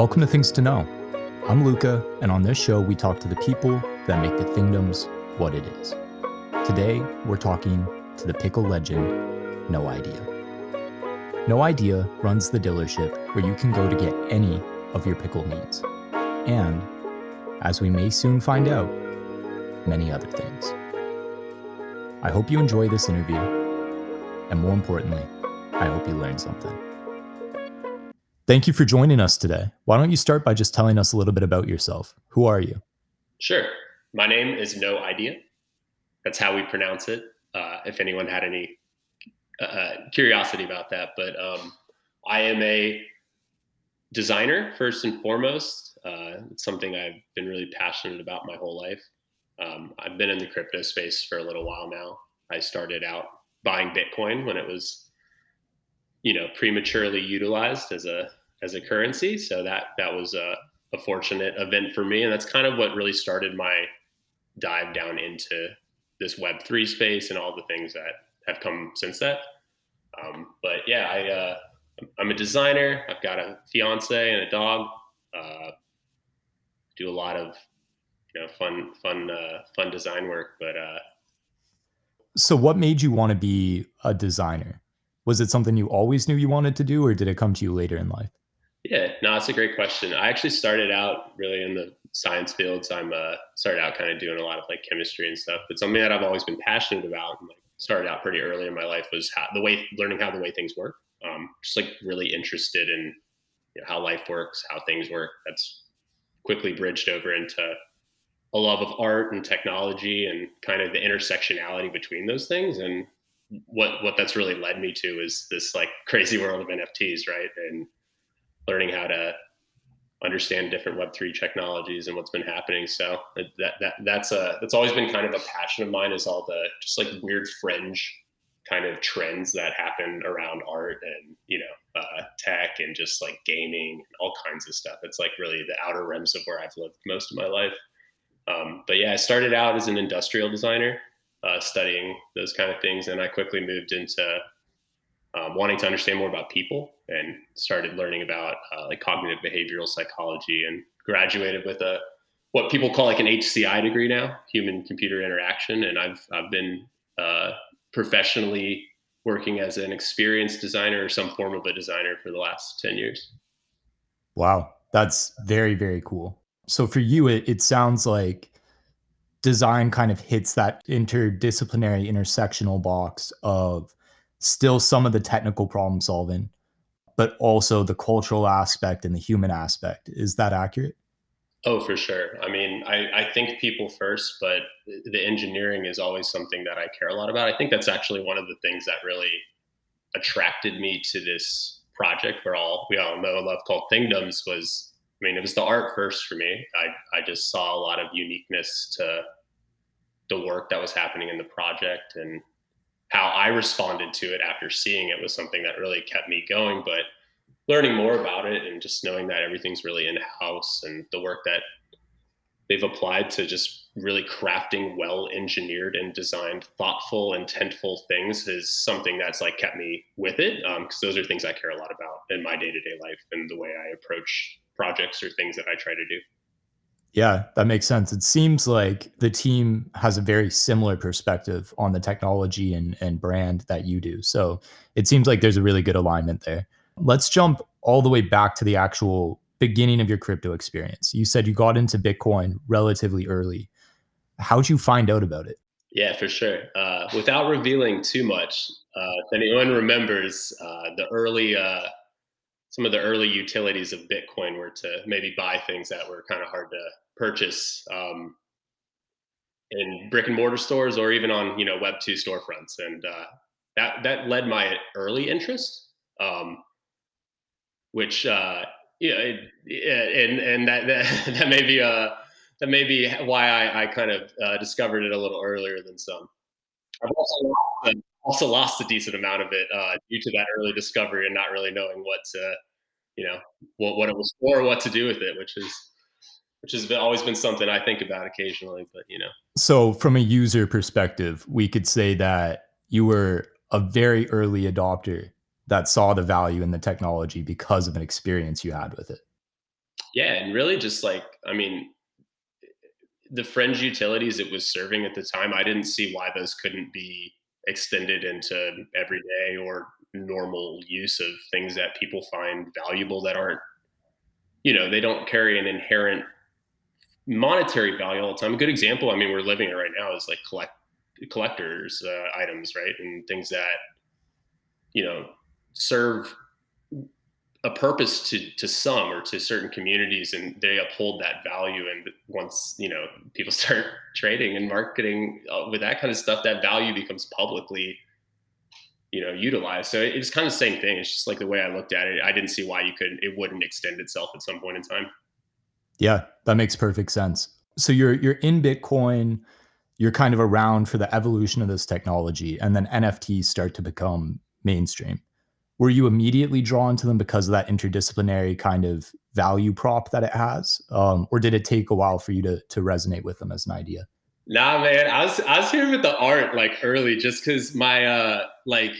Welcome to Things to Know. I'm Luca, and on this show, we talk to the people that make the Thingdoms what it is. Today, we're talking to the pickle legend, NOEYEDA. No Idea runs the dealership where you can go to get any of your pickle needs. And, as we may soon find out, many other things. I hope you enjoy this interview, and more importantly, I hope you learn something. Thank you for joining us today. Why don't you start by just telling us a little bit about yourself? Who are you? Sure. My name is NOEYEDA. That's how we pronounce it. Uh, if anyone had any uh, uh, curiosity about that, but um, I am a designer first and foremost. Uh, it's something I've been really passionate about my whole life. Um, I've been in the crypto space for a little while now. I started out buying Bitcoin when it was, you know, prematurely utilized as a as a currency. So that that was a, a fortunate event for me, and that's kind of what really started my dive down into this Web three space and all the things that have come since that. Um, but yeah, I uh, I'm a designer. I've got a fiance and a dog. Uh, do a lot of you know fun fun uh, fun design work, but. Uh, so, what made you want to be a designer? Was it something you always knew you wanted to do, or did it come to you later in life? Yeah, no, that's a great question. I actually started out really in the science fields. I'm uh, started out kind of doing a lot of like chemistry and stuff, but something that I've always been passionate about and like started out pretty early in my life was how, the way learning how the way things work. Um, just like really interested in you know, how life works, how things work. That's quickly bridged over into a love of art and technology and kind of the intersectionality between those things. And what what that's really led me to is this like crazy world of NFTs, right? And learning how to understand different Web3 technologies and what's been happening. So that, that that's a that's always been kind of a passion of mine is all the just like weird fringe kind of trends that happen around art and you know uh, tech and just like gaming and all kinds of stuff. It's like really the outer rims of where I've lived most of my life. Um, but yeah, I started out as an industrial designer, uh, studying those kind of things, and I quickly moved into um, wanting to understand more about people and started learning about uh, like cognitive behavioral psychology and graduated with a what people call like an HCI degree now, human computer interaction. And I've I've been uh, professionally working as an experienced designer or some form of a designer for the last ten years. Wow, that's very very cool. So for you, it, it sounds like design kind of hits that interdisciplinary intersectional box of still some of the technical problem solving, but also the cultural aspect and the human aspect. Is that accurate? Oh, for sure. I mean, I, I think people first, but the engineering is always something that I care a lot about. I think that's actually one of the things that really attracted me to this project we're all we all know and love called Thingdoms was I mean, it was the art first for me. I, I just saw a lot of uniqueness to the work that was happening in the project and how I responded to it after seeing it was something that really kept me going. But learning more about it and just knowing that everything's really in house and the work that they've applied to just really crafting well engineered and designed thoughtful intentful things is something that's like kept me with it because um, those are things i care a lot about in my day-to-day life and the way i approach projects or things that i try to do yeah, that makes sense. It seems like the team has a very similar perspective on the technology and, and brand that you do. So it seems like there's a really good alignment there. Let's jump all the way back to the actual beginning of your crypto experience. You said you got into Bitcoin relatively early. How'd you find out about it? Yeah, for sure. Uh, without revealing too much, uh, if anyone remembers uh, the early uh, some of the early utilities of Bitcoin were to maybe buy things that were kind of hard to purchase um, in brick and mortar stores or even on you know Web two storefronts, and uh, that that led my early interest, um, which uh, yeah, it, and and that that, that may be uh, that may be why I, I kind of uh, discovered it a little earlier than some. I've also also lost a decent amount of it uh, due to that early discovery and not really knowing what to, you know, what, what it was for, what to do with it, which is which has been, always been something I think about occasionally. But you know, so from a user perspective, we could say that you were a very early adopter that saw the value in the technology because of an experience you had with it. Yeah, and really just like I mean, the fringe utilities it was serving at the time, I didn't see why those couldn't be extended into everyday or normal use of things that people find valuable that aren't, you know, they don't carry an inherent monetary value all the time. A good example, I mean, we're living it right now is like collect collectors uh, items, right, and things that you know serve a purpose to to some or to certain communities and they uphold that value. And once you know people start trading and marketing uh, with that kind of stuff that value becomes publicly you know utilized. So it's kind of the same thing. It's just like the way i looked at it i didn't see why you could it wouldn't extend itself at some point in time yeah that makes perfect sense. So you're you're in bitcoin you're kind of around for the evolution of this technology and then nfts start to become mainstream. Were you immediately drawn to them because of that interdisciplinary kind of value prop that it has? Um, or did it take a while for you to to resonate with them as an idea? Nah man i was i was here with the art like early just because my uh like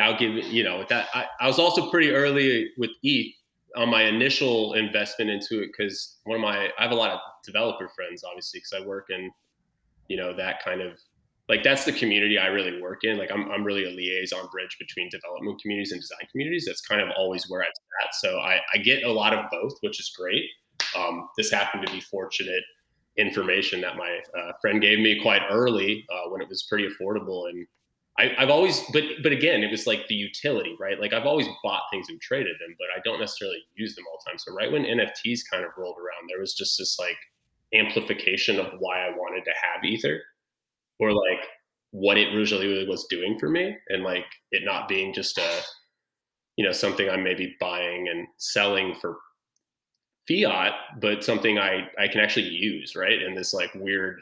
i'll give you know that I, I was also pretty early with eth on my initial investment into it because one of my i have a lot of developer friends obviously because i work in you know that kind of like that's the community I really work in. Like I'm, I'm really a liaison bridge between development communities and design communities. That's kind of always where I'm at. So I, I get a lot of both, which is great. Um, this happened to be fortunate information that my uh, friend gave me quite early uh, when it was pretty affordable. And I, have always, but but again, it was like the utility, right? Like I've always bought things and traded them, but I don't necessarily use them all the time. So right when NFTs kind of rolled around, there was just this like amplification of why I wanted to have Ether or like what it really was doing for me and like it not being just a you know something i'm maybe buying and selling for fiat but something i i can actually use right in this like weird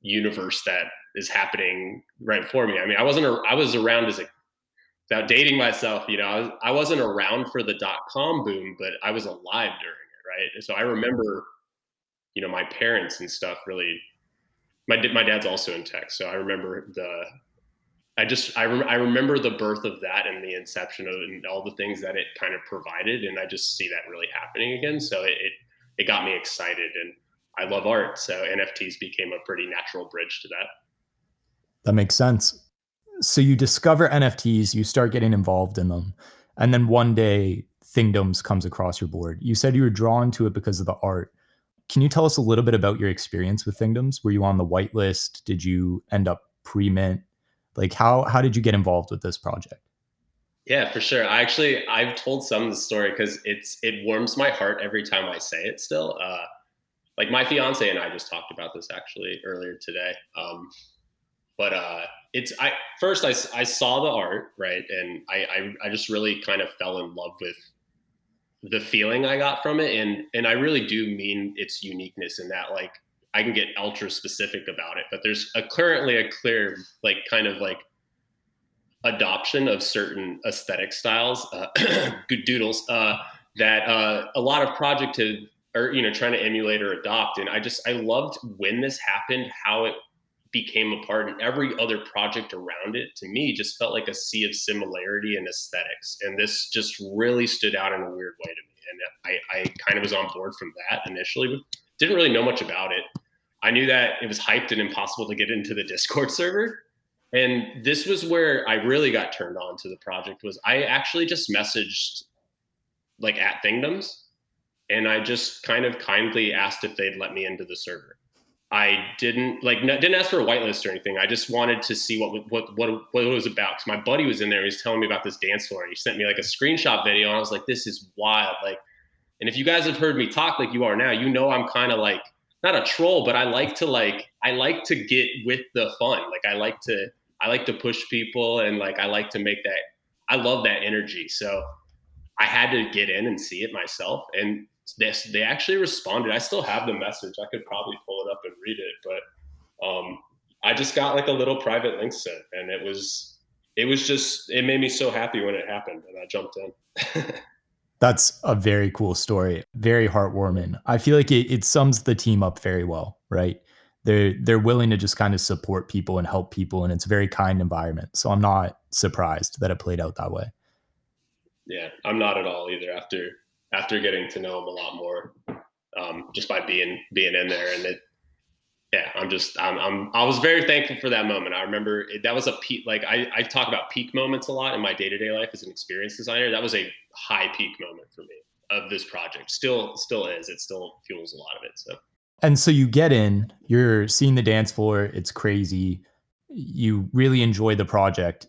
universe that is happening right for me i mean i wasn't a, i was around as a without dating myself you know I, was, I wasn't around for the dot com boom but i was alive during it right so i remember you know my parents and stuff really my my dad's also in tech, so I remember the. I just I, I remember the birth of that and the inception of it and all the things that it kind of provided, and I just see that really happening again. So it, it it got me excited, and I love art, so NFTs became a pretty natural bridge to that. That makes sense. So you discover NFTs, you start getting involved in them, and then one day Thingdoms comes across your board. You said you were drawn to it because of the art. Can you tell us a little bit about your experience with Thingdoms? Were you on the whitelist? Did you end up pre-mint? Like how how did you get involved with this project? Yeah, for sure. I actually I've told some of the story because it's it warms my heart every time I say it. Still, uh, like my fiance and I just talked about this actually earlier today. Um, but uh, it's I first I, I saw the art right, and I, I I just really kind of fell in love with the feeling I got from it, and and I really do mean its uniqueness in that like I can get ultra specific about it, but there's a currently a clear like kind of like adoption of certain aesthetic styles, uh, good doodles uh, that uh, a lot of project have are you know trying to emulate or adopt, and I just I loved when this happened, how it became a part and every other project around it to me just felt like a sea of similarity and aesthetics. And this just really stood out in a weird way to me. And i, I kind of was on board from that initially but didn't really know much about it. I knew that it was hyped and impossible to get into the discord server. And this was where i really got turned on to the project was i actually just messaged like at thingdoms. And i just kind of kindly asked if they'd let me into the server I didn't like didn't ask for a whitelist or anything. I just wanted to see what what what what it was about because my buddy was in there. He was telling me about this dance floor, and he sent me like a screenshot video, and I was like, "This is wild!" Like, and if you guys have heard me talk like you are now, you know I'm kind of like not a troll, but I like to like I like to get with the fun. Like I like to I like to push people, and like I like to make that. I love that energy, so I had to get in and see it myself, and this they actually responded. I still have the message. I could probably pull it up and read it, but um, I just got like a little private link sent, and it was it was just it made me so happy when it happened, and I jumped in. That's a very cool story, very heartwarming. I feel like it, it sums the team up very well, right? They're they're willing to just kind of support people and help people, and it's a very kind environment. So I'm not surprised that it played out that way. Yeah, I'm not at all either. After after getting to know him a lot more, um, just by being being in there. And it, yeah, I'm just I'm, I'm I was very thankful for that moment. I remember it, that was a peak. Like I I talk about peak moments a lot in my day to day life as an experienced designer. That was a high peak moment for me of this project. Still still is. It still fuels a lot of it. So. And so you get in, you're seeing the dance floor, it's crazy. You really enjoy the project.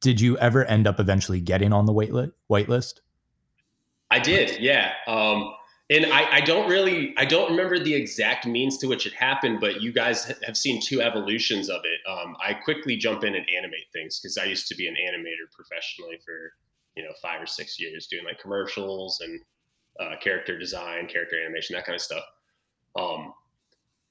Did you ever end up eventually getting on the wait list? I did, yeah. Um, and I, I, don't really, I don't remember the exact means to which it happened, but you guys have seen two evolutions of it. Um, I quickly jump in and animate things because I used to be an animator professionally for, you know, five or six years doing like commercials and uh, character design, character animation, that kind of stuff. Um,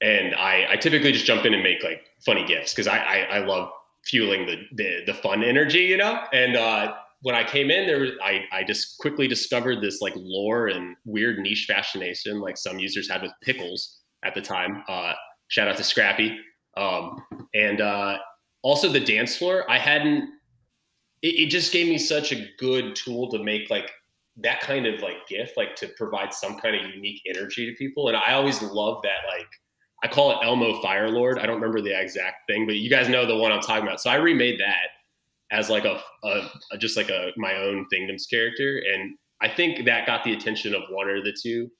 and I, I typically just jump in and make like funny gifs because I, I, I love fueling the, the, the fun energy, you know. And uh, when I came in, there was, I I just quickly discovered this like lore and weird niche fascination like some users had with pickles at the time. Uh, shout out to Scrappy. Um, and uh, also the dance floor. I hadn't. It, it just gave me such a good tool to make like that kind of like gif, like to provide some kind of unique energy to people. And I always love that like I call it Elmo Fire Lord. I don't remember the exact thing, but you guys know the one I'm talking about. So I remade that as like a, a, a just like a my own Thingdoms character, and I think that got the attention of one or the two,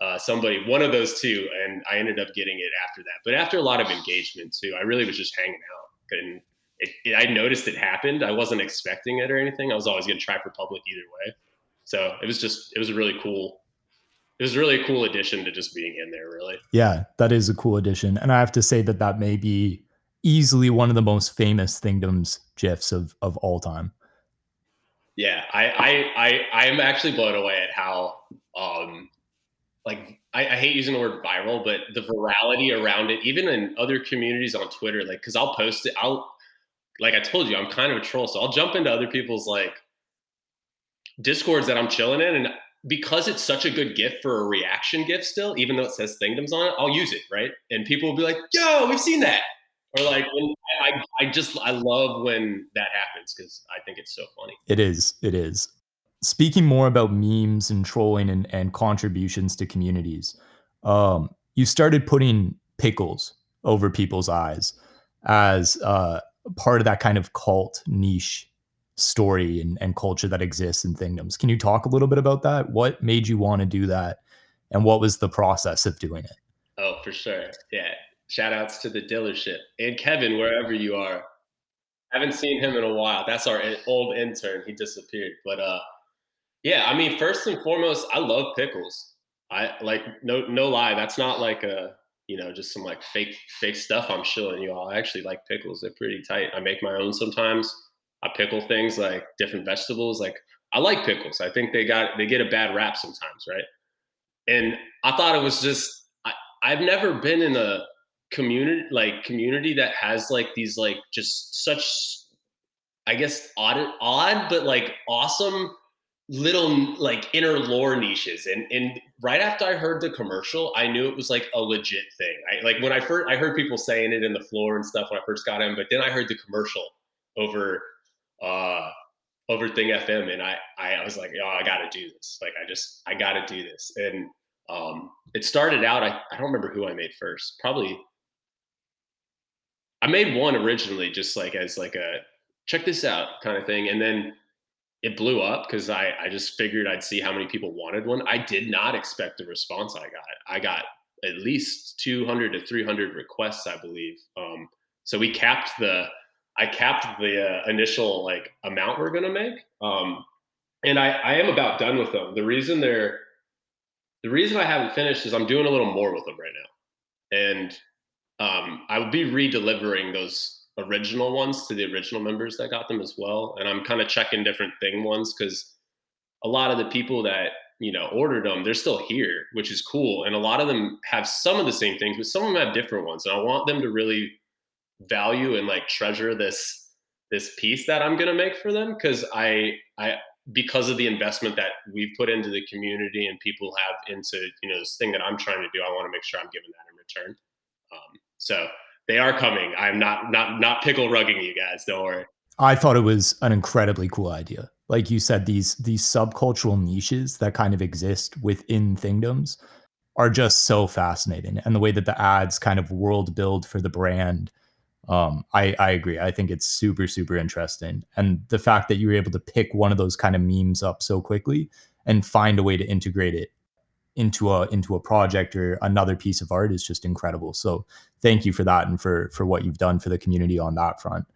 uh, somebody, one of those two, and I ended up getting it after that. But after a lot of engagement too, I really was just hanging out, and it, it, I noticed it happened. I wasn't expecting it or anything. I was always going to try for public either way. So it was just it was a really cool. It was really a cool addition to just being in there, really. Yeah, that is a cool addition, and I have to say that that may be easily one of the most famous Thingdoms gifs of of all time. Yeah, I I I am actually blown away at how um like I, I, hate using the word viral, but the virality around it, even in other communities on Twitter, like because I'll post it, I'll like I told you, I'm kind of a troll, so I'll jump into other people's like discords that I'm chilling in, and because it's such a good gif for a reaction gif still, even though it says Thingdoms on it, I'll use it, right? And people will be like, "Yo, we've seen that," or like I, I just I love when that happens because I think it's so funny. It is. It is. Speaking more about memes and trolling and, and contributions to communities, um, you started putting pickles over people's eyes as uh, part of that kind of cult niche story and, and culture that exists in Thingdoms. Can you talk a little bit about that? What made you want to do that? And what was the process of doing it? Oh, for sure. Yeah. Shout outs to the dealership and Kevin, wherever you are. Haven't seen him in a while. That's our old intern. He disappeared. But uh, yeah, I mean, first and foremost, I love pickles. I like no no lie. That's not like a you know just some like fake fake stuff I'm showing you all. I actually like pickles. They're pretty tight. I make my own sometimes. I pickle things like different vegetables. Like I like pickles. I think they got they get a bad rap sometimes, right? And I thought it was just I, I've never been in a community like community that has like these like just such I guess odd odd but like awesome little like inner lore niches and and right after I heard the commercial I knew it was like a legit thing. I like when I first I heard people saying it in the floor and stuff when I first got in but then I heard the commercial over uh over Thing FM and I I, was like, oh, I gotta do this. Like I just I gotta do this. And um it started out I, I don't remember who I made first. Probably I made one originally just like as like a check this out kind of thing. And then it blew up because I, I just figured I'd see how many people wanted one. I did not expect the response I got. I got at least 200 to 300 requests, I believe. Um, so we capped the, I capped the uh, initial like amount we're going to make. Um, and I, I am about done with them. The reason they're, the reason I haven't finished is I'm doing a little more with them right now. And um, I will be re-delivering those original ones to the original members that got them as well. And I'm kind of checking different thing ones because a lot of the people that you know ordered them, they're still here, which is cool. And a lot of them have some of the same things, but some of them have different ones. And I want them to really value and like treasure this this piece that I'm gonna make for them because I I because of the investment that we've put into the community and people have into you know this thing that I'm trying to do, I want to make sure I'm giving that in return. Um, so they are coming. I'm not not not pickle rugging you guys. Don't worry. I thought it was an incredibly cool idea. like you said, these these subcultural niches that kind of exist within Thingdoms are just so fascinating. And the way that the ads kind of world build for the brand, um, I, I agree. I think it's super, super interesting. And the fact that you were able to pick one of those kind of memes up so quickly and find a way to integrate it into a into a project or another piece of art is just incredible. So thank you for that and for for what you've done for the community on that front.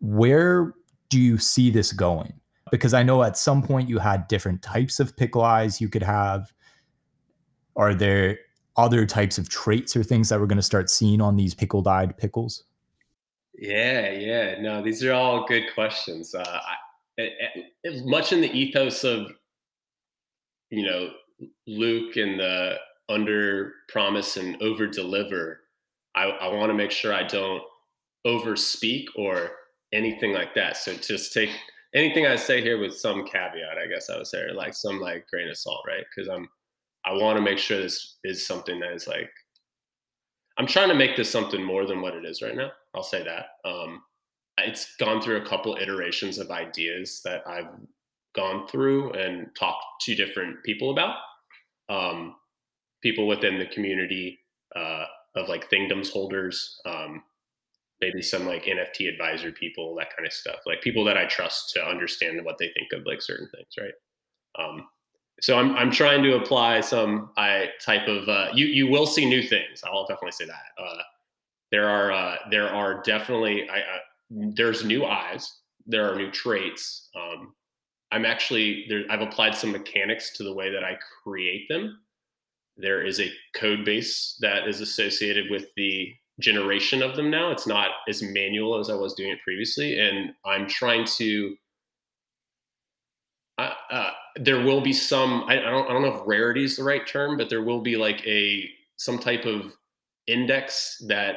Where do you see this going? Because I know at some point you had different types of pickle eyes you could have. Are there other types of traits or things that we're going to start seeing on these pickled eyed pickles? Yeah, yeah. No, these are all good questions. Uh, I, much in the ethos of, you know, Luke and the under promise and over deliver, I, I want to make sure I don't over speak or anything like that. So just take anything I say here with some caveat, I guess I would say, like some like grain of salt, right? Because I'm I want to make sure this is something that is like I'm trying to make this something more than what it is right now. I'll say that. Um, it's gone through a couple iterations of ideas that I've gone through and talked to different people about. Um, people within the community uh, of like Thingdoms holders, um, maybe some like NFT advisor people, that kind of stuff. Like people that I trust to understand what they think of like certain things, right? Um, so I'm I'm trying to apply some I type of uh, you you will see new things. I'll definitely say that. Uh, there are uh, there are definitely I, there's new eyes. There are new traits. Um, I'm actually there. I've applied some mechanics to the way that I create them. There is a code base that is associated with the generation of them now. It's not as manual as I was doing it previously, and I'm trying to uh, uh, there will be some. I, I, don't. I don't know if rarity is the right term, but there will be like a some type of index that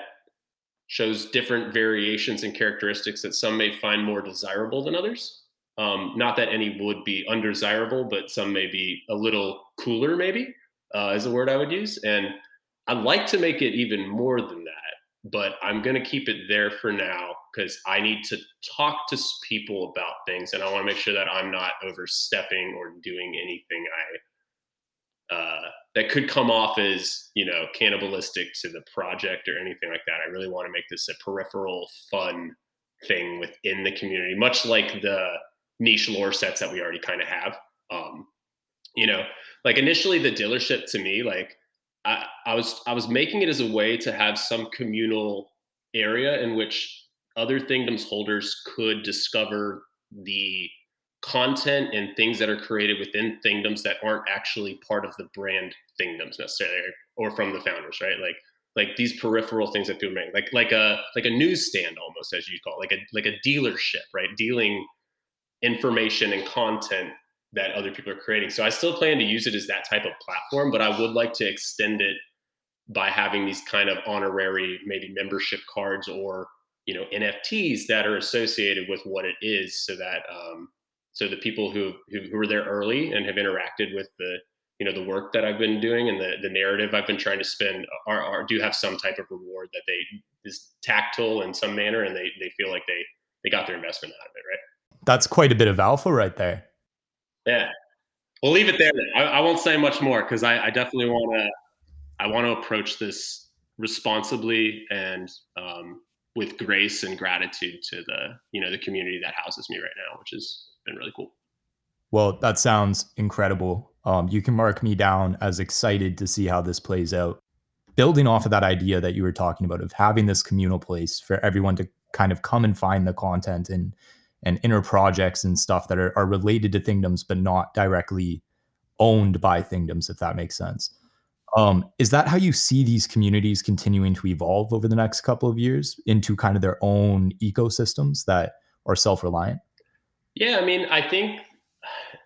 shows different variations and characteristics that some may find more desirable than others. Um, not that any would be undesirable, but some may be a little cooler. Maybe uh, is a word I would use, and I'd like to make it even more than that but I'm going to keep it there for now because I need to talk to people about things and I want to make sure that I'm not overstepping or doing anything I uh, that could come off as you know cannibalistic to the project or anything like that. I really want to make this a peripheral, fun thing within the community, much like the niche lore sets that we already kind of have. Um, you know, like initially the dealership to me, like I, I was I was making it as a way to have some communal area in which other Thingdoms holders could discover the content and things that are created within Thingdoms that aren't actually part of the brand Thingdoms necessarily, or from the founders, right? Like like these peripheral things that people make, like like a like a newsstand almost, as you call it, like a like a dealership, right? Dealing information and content that other people are creating. So I still plan to use it as that type of platform, but I would like to extend it by having these kind of honorary maybe membership cards or you know NFTs that are associated with what it is, so that um, so the people who, who who were there early and have interacted with the you know the work that I've been doing and the the narrative I've been trying to spend are, are do have some type of reward that they is tactile in some manner and they they feel like they they got their investment out of it, right? That's quite a bit of alpha right there. Yeah, we'll leave it there. I, I, won't say much more because I, I, definitely want to. I want to approach this responsibly and um, with grace and gratitude to the you know the community that houses me right now, which has been really cool. Well, that sounds incredible. Um, you can mark me down as excited to see how this plays out. Building off of that idea that you were talking about of having this communal place for everyone to kind of come and find the content and and inner projects and stuff that are, are related to Thingdoms, but not directly owned by Thingdoms, if that makes sense. Um, is that how you see these communities continuing to evolve over the next couple of years into kind of their own ecosystems that are self-reliant? Yeah, I mean, I think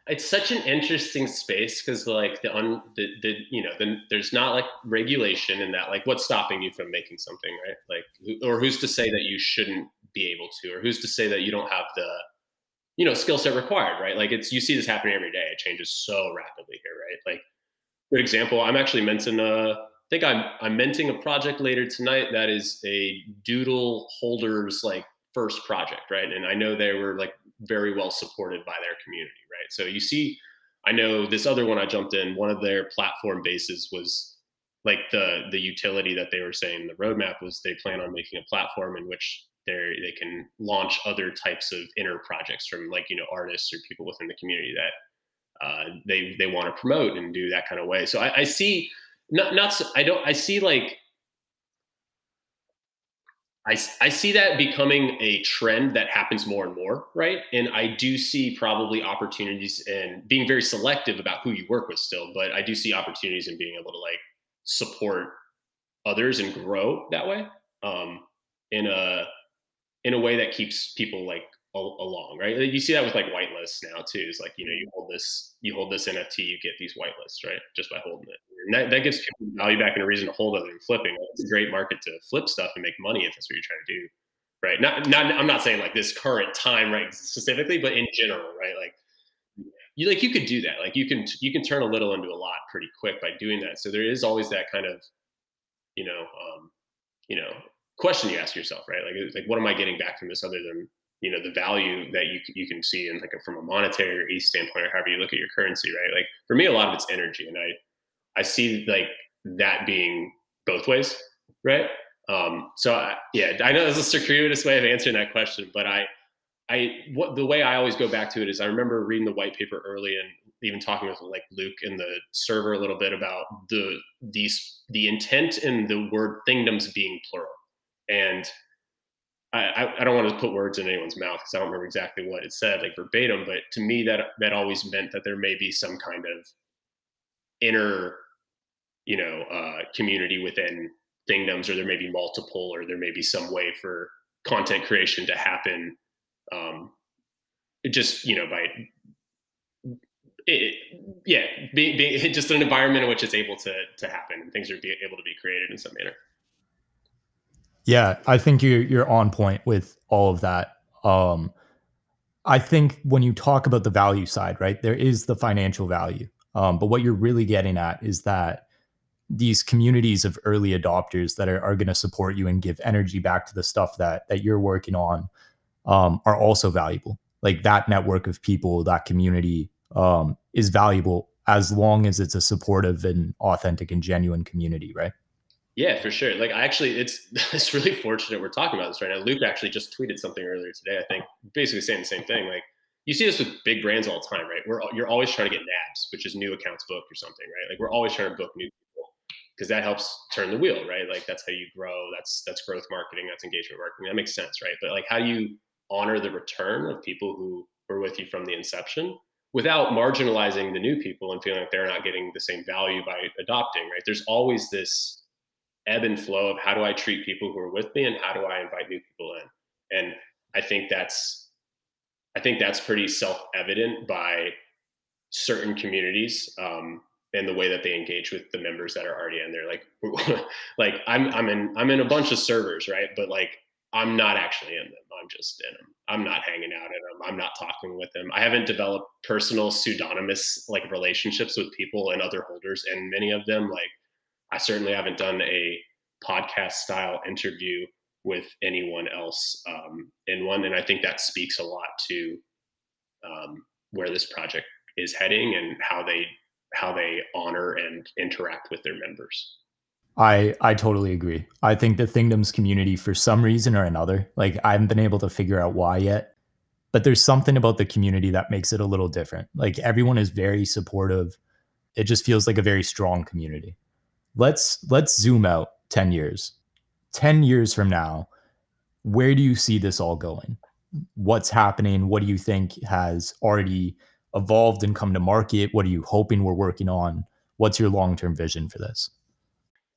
it's such an interesting space because like the un the, the you know the, there's not like regulation in that like what's stopping you from making something right like or who's to say that you shouldn't be able to or who's to say that you don't have the you know skill set required right like it's you see this happening every day it changes so rapidly here right like good example i'm actually mentioning uh I think I'm I'm minting a project later tonight that is a doodle holders like first project, right? And I know they were like very well supported by their community, right? So you see, I know this other one I jumped in. One of their platform bases was like the the utility that they were saying. The roadmap was they plan on making a platform in which they they can launch other types of inner projects from like you know artists or people within the community that uh, they they want to promote and do that kind of way. So I, I see not not I don't I see like I, I see that becoming a trend that happens more and more, right? And I do see probably opportunities and being very selective about who you work with still, but I do see opportunities in being able to like support others and grow that way um, in a in a way that keeps people like along, right? You see that with like whitelists now too. It's like you know you hold this you hold this NFT, you get these whitelists, right? Just by holding it, and that, that gives people value back and a reason to hold other than flipping. It's a great market to flip stuff and make money if that's what you're trying to do, right? Not not I'm not saying like this current time right specifically, but in general, right? Like you like you could do that. Like you can you can turn a little into a lot pretty quick by doing that. So there is always that kind of you know um, you know question you ask yourself, right? Like like what am I getting back from this other than you know the value that you you can see in like from a monetary or standpoint or however you look at your currency, right? Like for me, a lot of it's energy, and I I see like that being both ways, right? Um, so I, yeah, I know there's a circuitous way of answering that question, but I I what the way I always go back to it is I remember reading the white paper early and even talking with like Luke and the server a little bit about the these the intent in the word thingdoms being plural and I, I don't want to put words in anyone's mouth because I don't remember exactly what it said, like verbatim. But to me, that that always meant that there may be some kind of inner, you know, uh, community within Thingdoms, or there may be multiple, or there may be some way for content creation to happen. Um, just you know by it, yeah, being, being just an environment in which it's able to to happen and things are be able to be created in some manner. Yeah, I think you're you're on point with all of that. Um, I think when you talk about the value side, right, there is the financial value. Um, but what you're really getting at is that these communities of early adopters that are, are going to support you and give energy back to the stuff that that you're working on um, are also valuable. Like that network of people, that community um, is valuable as long as it's a supportive and authentic and genuine community, right? Yeah, for sure. Like I actually, it's it's really fortunate we're talking about this right now. Luke actually just tweeted something earlier today. I think basically saying the same thing. Like you see this with big brands all the time, right? We're you're always trying to get nabs, which is new accounts booked or something, right? Like we're always trying to book new people because that helps turn the wheel, right? Like that's how you grow. That's that's growth marketing. That's engagement marketing. That makes sense, right? But like how do you honor the return of people who were with you from the inception without marginalizing the new people and feeling like they're not getting the same value by adopting, right? There's always this ebb and flow of how do I treat people who are with me and how do I invite new people in. And I think that's I think that's pretty self-evident by certain communities um, and the way that they engage with the members that are already in there. Like, like I'm I'm in I'm in a bunch of servers, right? But like I'm not actually in them. I'm just in them. I'm not hanging out in them. I'm not talking with them. I haven't developed personal pseudonymous like relationships with people and other holders, and many of them like I certainly haven't done a podcast style interview with anyone else um, in one, and I think that speaks a lot to um, where this project is heading and how they how they honor and interact with their members. I I totally agree. I think the Thingdoms community, for some reason or another, like I haven't been able to figure out why yet, but there's something about the community that makes it a little different. Like everyone is very supportive. It just feels like a very strong community let's let's zoom out 10 years. 10 years from now where do you see this all going? What's happening? What do you think has already evolved and come to market? What are you hoping we're working on? What's your long-term vision for this?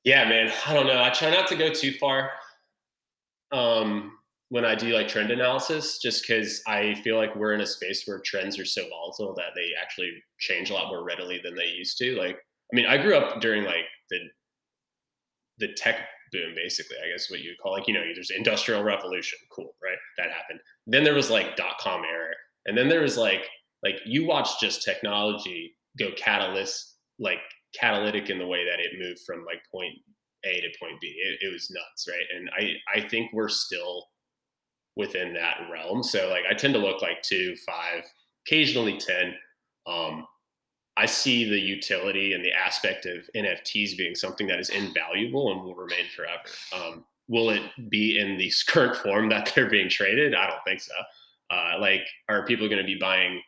Yeah man. I don't know. I try not to go too far um, when i do like trend analysis just because i feel like we're in a space where trends are so volatile that they actually change a lot more readily than they used to like i mean i grew up during like the the tech boom, basically, I guess what you would call like, you know, there's industrial revolution. Cool, right? That happened. Then there was like dot com era. And then there was like like you watch just technology go catalyst, like catalytic in the way that it moved from like point A to point B. It, it was nuts, right? And I I think we're still within that realm. So like I tend to look like two, five, occasionally 10. Um, I see the utility and the aspect of NFTs being something that is invaluable and will remain forever. Um, will it be in the current form that they're being traded? I don't think so. Uh, like, are people going to be buying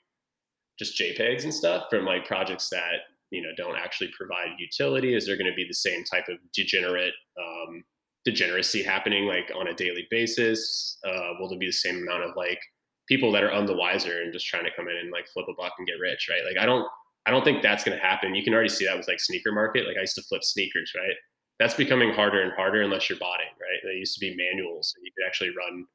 just JPEGs and stuff from like projects that you know don't actually provide utility? Is there going to be the same type of degenerate um, degeneracy happening like on a daily basis? Uh, will there be the same amount of like people that are on the wiser and just trying to come in and like flip a buck and get rich, right? Like I don't I don't think that's going to happen. You can already see that with like sneaker market. Like I used to flip sneakers, right? That's becoming harder and harder unless you're botting, right? They used to be manuals, and you could actually run,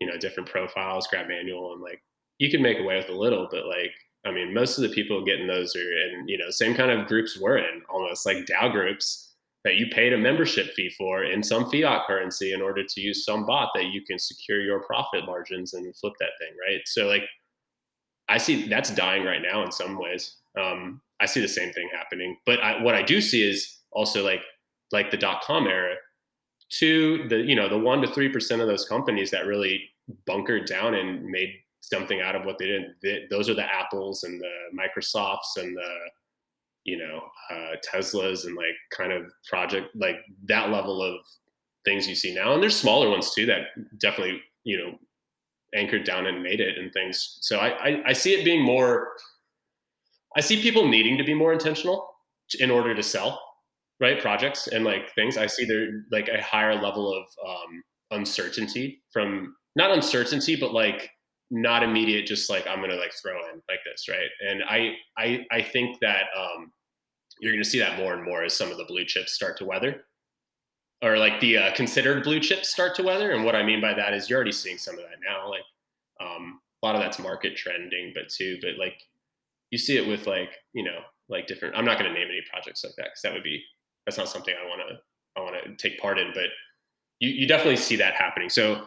you know, different profiles, grab manual, and like you can make away with a little, but like I mean, most of the people getting those are in, you know, same kind of groups we're in, almost like DAO groups that you paid a membership fee for in some fiat currency in order to use some bot that you can secure your profit margins and flip that thing, right? So like I see that's dying right now in some ways. Um, I see the same thing happening, but I, what I do see is also like like the dot com era. To the you know the one to three percent of those companies that really bunkered down and made something out of what they did. They, those are the Apples and the Microsofts and the you know uh, Teslas and like kind of project like that level of things you see now. And there's smaller ones too that definitely you know anchored down and made it and things. So I, I, I see it being more. I see people needing to be more intentional in order to sell right projects and like things. I see there like a higher level of um, uncertainty from not uncertainty, but like not immediate. Just like I'm gonna like throw in like this, right? And I I I think that um, you're to see that more and more as some of the blue chips start to weather or like the uh, considered blue chips start to weather. And what I mean by that is you're already seeing some of that now. Like um, a lot of that's market trending, but too, but like you see it with like, you know, like different, I'm not going to name any projects like that because that would be, that's not something I want to, I want to take part in, but you, you definitely see that happening. So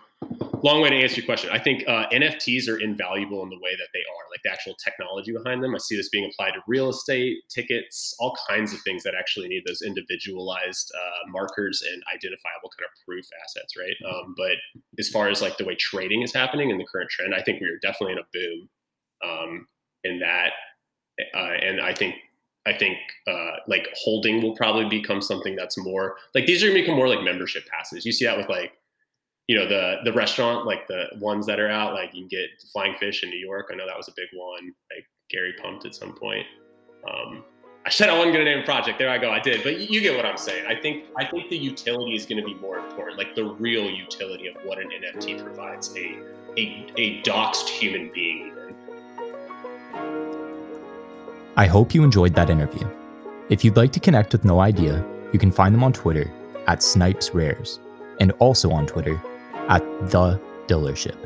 long way to answer your question. I think uh, NFTs are invaluable in the way that they are, like the actual technology behind them. I see this being applied to real estate, tickets, all kinds of things that actually need those individualized uh, markers and identifiable kind of proof assets, right? Um, but as far as like the way trading is happening in the current trend, I think we are definitely in a boom um, in that, uh, and I think I think uh, like holding will probably become something that's more like these are gonna become more like membership passes. You see that with like you know the the restaurant like the ones that are out like you can get flying fish in new york. I know that was a big one like gary pumped at some point. Um, i said i wasn't to name a project. There i go. I did. But you, get what i'm saying. I think i think the utility is going to be more important like the real utility of what an nft provides a a, a doxed human being i hope you enjoyed that interview if you'd like to connect with NOEYEDA you can find them on twitter at snipes rares and also on twitter at The Dealership.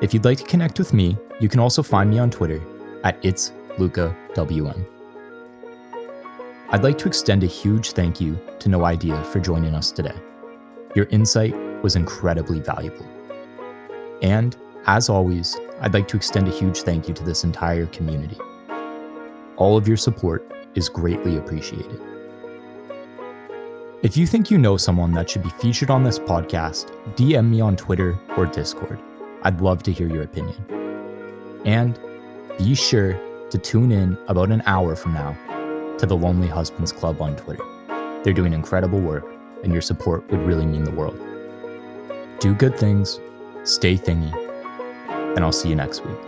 If you'd like to connect with me, you can also find me on Twitter at It's Luca WM. I'd like to extend a huge thank you to NOEYEDA for joining us today. Your insight was incredibly valuable. And, as always, I'd like to extend a huge thank you to this entire community. All of your support is greatly appreciated. If you think you know someone that should be featured on this podcast, DM me on Twitter or Discord. I'd love to hear your opinion. And be sure to tune in about an hour from now to the Lonely Husbands Club on Twitter. They're doing incredible work, and your support would really mean the world. Do good things, stay thingy, and I'll see you next week.